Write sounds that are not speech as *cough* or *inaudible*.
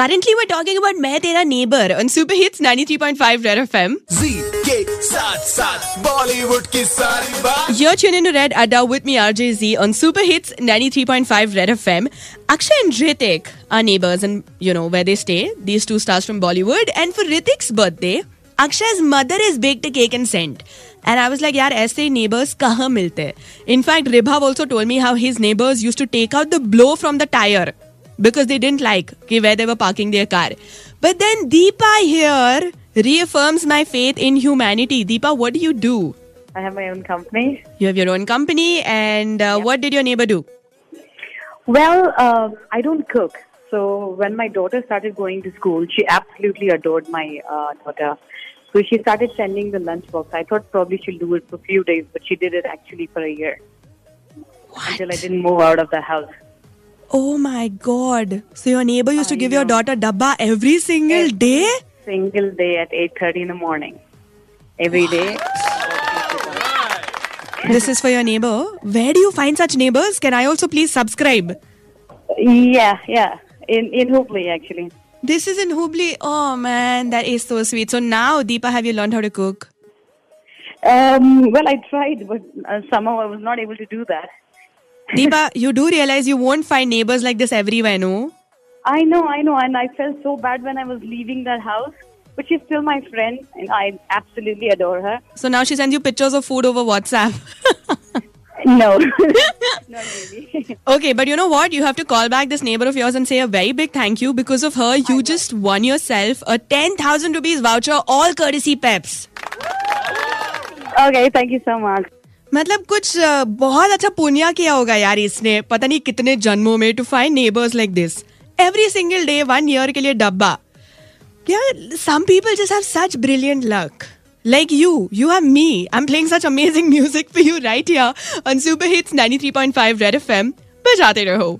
Currently, we're talking about Main Tera Neighbor on Super Hits 93.5 Red FM. Z के साथ साथ बॉलीवुड की सारी You're tuning to Red Adda with me RJ Z on Super Hits 93.5 Red FM. Akshay and Hrithik are neighbors and you know where they stay. These two stars from Bollywood and for Hrithik's birthday, Akshay's mother has baked a cake and sent. And I was like, yaar, aise neighbors kaha milte? In fact, Ribhav also told me how his neighbors used to take out the blow from the tire because they didn't like कि where they were parking their car. But then Deepa here reaffirms my faith in humanity. Deepa, what do you do? I have my own company. You have your own company, and uh, what did your neighbor do? Well, uh, I don't cook. So when my daughter started going to school, she absolutely adored my uh, daughter. So she started sending the lunchbox. I thought probably she'll do it for a few days, but she did it actually for a year until I didn't move out of the house. Oh my god. So your neighbor used to give your daughter dabba every single Every day? Single day at 8:30 in the morning, every day. This is for your neighbor. Where do you find such neighbors? Can I also please subscribe? Yeah, yeah. In in Hooghly actually. This is in Hubli. Oh man, that is so sweet. So now, Deepa, have you learned how to cook? Um, well, I tried, but uh, somehow I was not able to do that. Deepa, you do realize you won't find neighbors like this everywhere, no? I know, I know, and I felt so bad when I was leaving that house. But she's still my friend, and I absolutely adore her. So now she sends you pictures of food over WhatsApp. *laughs* No, *laughs* not really. Okay, but you know what? You have to call back this neighbor of yours and say a very big thank you. Because of her, you just won yourself a 10,000 rupees voucher, all courtesy Peps. okay, thank you so much. मतलब कुछ बहुत अच्छा पुण्य किया होगा यार इसने। पता नहीं कितने जन्मों में to find neighbours like this every single day one year के लिए डब्बा। यार some people just have such brilliant luck like you you are me. I'm playing such amazing *laughs* music for you right here on super hits 93.5 red fm बजाते रहो।